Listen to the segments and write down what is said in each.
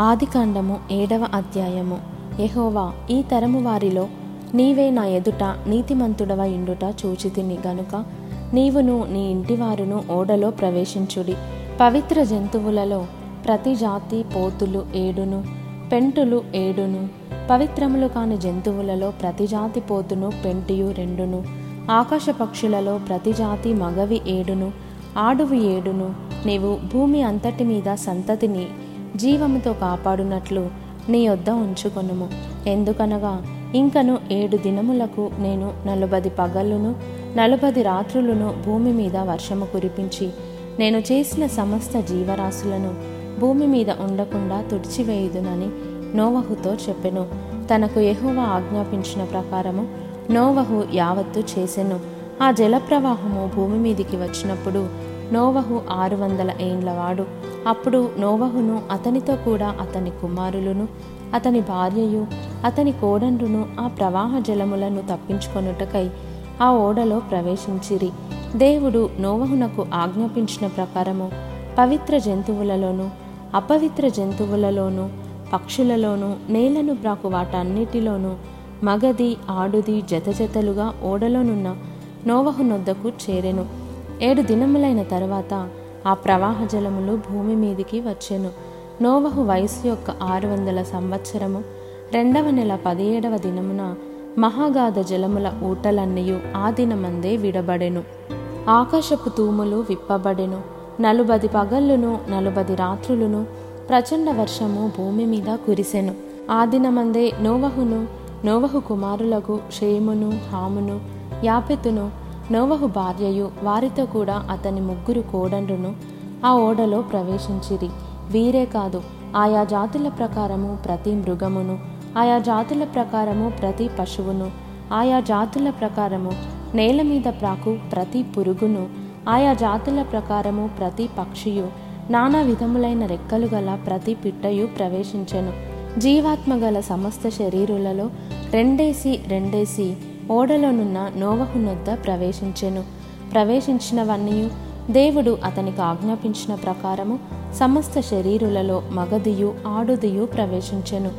ఆదికాండము ఏడవ అధ్యాయము. యహోవా ఈ తరము వారిలో నీవే నా ఎదుట నీతిమంతుడవ ఇండుట చూచితిని గనుక నీవును నీ ఇంటివారును ఓడలో ప్రవేశించుడి. పవిత్ర జంతువులలో ప్రతి జాతి పోతులు ఏడును పెంటులు ఏడును పవిత్రములు కాని జంతువులలో ప్రతి జాతి పోతును పెంటియు రెండును ఆకాశ పక్షులలో ప్రతి జాతి మగవి ఏడును ఆడువి ఏడును నీవు భూమి అంతటి మీద సంతతిని జీవముతో కాపాడునట్లు నీ యొద్ద ఉంచుకొనుము. ఎందుకనగా ఇంకను ఏడు దినములకు నేను నలుబది పగలును నలుబది రాత్రులను భూమి మీద వర్షము కురిపించి నేను చేసిన సమస్త జీవరాశులను భూమి మీద ఉండకుండా తుడిచివేయుదునని నోవహుతో చెప్పెను. తనకు యెహోవా ఆజ్ఞాపించిన ప్రకారము నోవహు యావత్తు చేసెను. ఆ జలప్రవాహము భూమి మీదికి వచ్చినప్పుడు నోవహు ఆరు వందల ఏండ్లవాడు. అప్పుడు నోవహును అతనితో కూడా అతని కుమారులను అతని భార్యయు అతని కోడండును ఆ ప్రవాహ జలములను తప్పించుకొనుటకై ఆ ఓడలో ప్రవేశించిరి. దేవుడు నోవహునకు ఆజ్ఞాపించిన ప్రకారము పవిత్ర జంతువులలోనూ అపవిత్ర జంతువులలోనూ పక్షులలోనూ నేలను ప్రాకు వాటన్నిటిలోనూ మగది ఆడుది జతజతలుగా ఓడలోనున్న నోవహునొద్దకు చేరెను. ఏడు దినములైన తర్వాత ఆ ప్రవాహ జలములు భూమి మీదికి వచ్చెను. నోవహు వయసు యొక్క ఆరు వందల సంవత్సరము రెండవ నెల పదిహేడవ దినమున మహాగాధ జలముల ఊటలన్నయు ఆ దినమందే విడబడెను. ఆకాశపు తూములు విప్పబడెను నలుబది పగళ్ళును నలుబది రాత్రులును ప్రచండ వర్షము భూమి మీద కురిసెను. ఆ దినమందే నోవహును నోవహు కుమారులకు షేమును హామును యాపెతును నోవహు భార్యయు వారితో కూడా అతని ముగ్గురు కోడండ్రును ఆ ఓడలో ప్రవేశించిరి. వీరే కాదు ఆయా జాతుల ప్రకారము ప్రతి మృగమును ఆయా జాతుల ప్రకారము ప్రతి పశువును ఆయా జాతుల ప్రకారము నేల మీద ప్రాకు ప్రతి పురుగును ఆయా జాతుల ప్రకారము ప్రతి పక్షియు నానా విధములైన రెక్కలు గల ప్రతి పిట్టయు ప్రవేశించెను. జీవాత్మ గల సమస్త శరీరులలో రెండేసి రెండేసి ఓడలోనున్న నోవహునొద్ద ప్రవేశించెను. ప్రవేశించినవన్నీ దేవుడు అతనికి ఆజ్ఞాపించిన ప్రకారము సమస్త శరీరులలో మగదియు ఆడుదియు ప్రవేశించెను.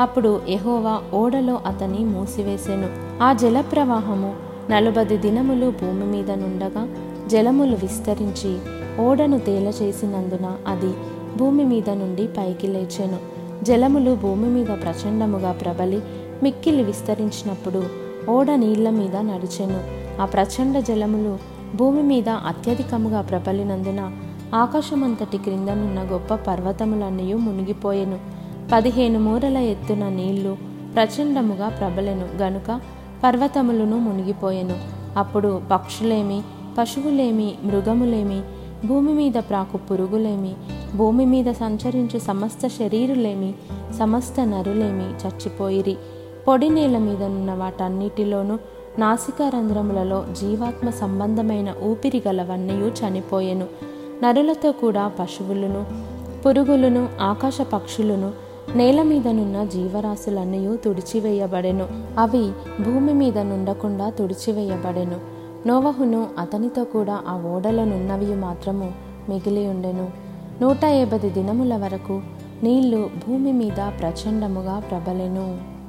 అప్పుడు ఎహోవా ఓడలో అతని మూసివేసెను. ఆ జల ప్రవాహము నలుబది దినములు భూమి మీద నుండగా జలములు విస్తరించి ఓడను తేలచేసినందున అది భూమి మీద నుండి పైకి లేచెను. జలములు భూమి మీద ప్రచండముగా ప్రబలి మిక్కిలి విస్తరించినప్పుడు ఓడ నీళ్ళ మీద నడిచెను. ఆ ప్రచండ జలములు భూమి మీద అత్యధికముగా ప్రబలినందున ఆకాశమంతటి క్రిందనున్న గొప్ప పర్వతములన్నీ మునిగిపోయెను. పదిహేను మూరల ఎత్తున నీళ్ళు ప్రచండముగా ప్రబలెను. గనుక పర్వతములను మునిగిపోయెను. అప్పుడు పక్షులేమి పశువులేమి మృగములేమి భూమి మీద ప్రాకు పురుగులేమి భూమి మీద సంచరించు సమస్త శరీరులేమి సమస్త నరులేమి చచ్చిపోయిరి. పొడి నేల ఉన్న వాటన్నిటిలోనూ నాసికా రంధ్రములలో జీవాత్మ సంబంధమైన ఊపిరి గలవన్నయు చనిపోయెను. నరులతో కూడా పశువులను పురుగులను ఆకాశ పక్షులను నేల మీదనున్న జీవరాశులన్నయూ తుడిచివేయబడెను. అవి భూమి మీద నుండకుండా తుడిచివేయబడెను. నోవహును అతనితో కూడా ఆ ఓడలనున్నవి మాత్రము మిగిలి ఉండెను. నూట యాభై దినముల వరకు నీళ్ళు భూమి మీద ప్రచండముగా ప్రబలెను.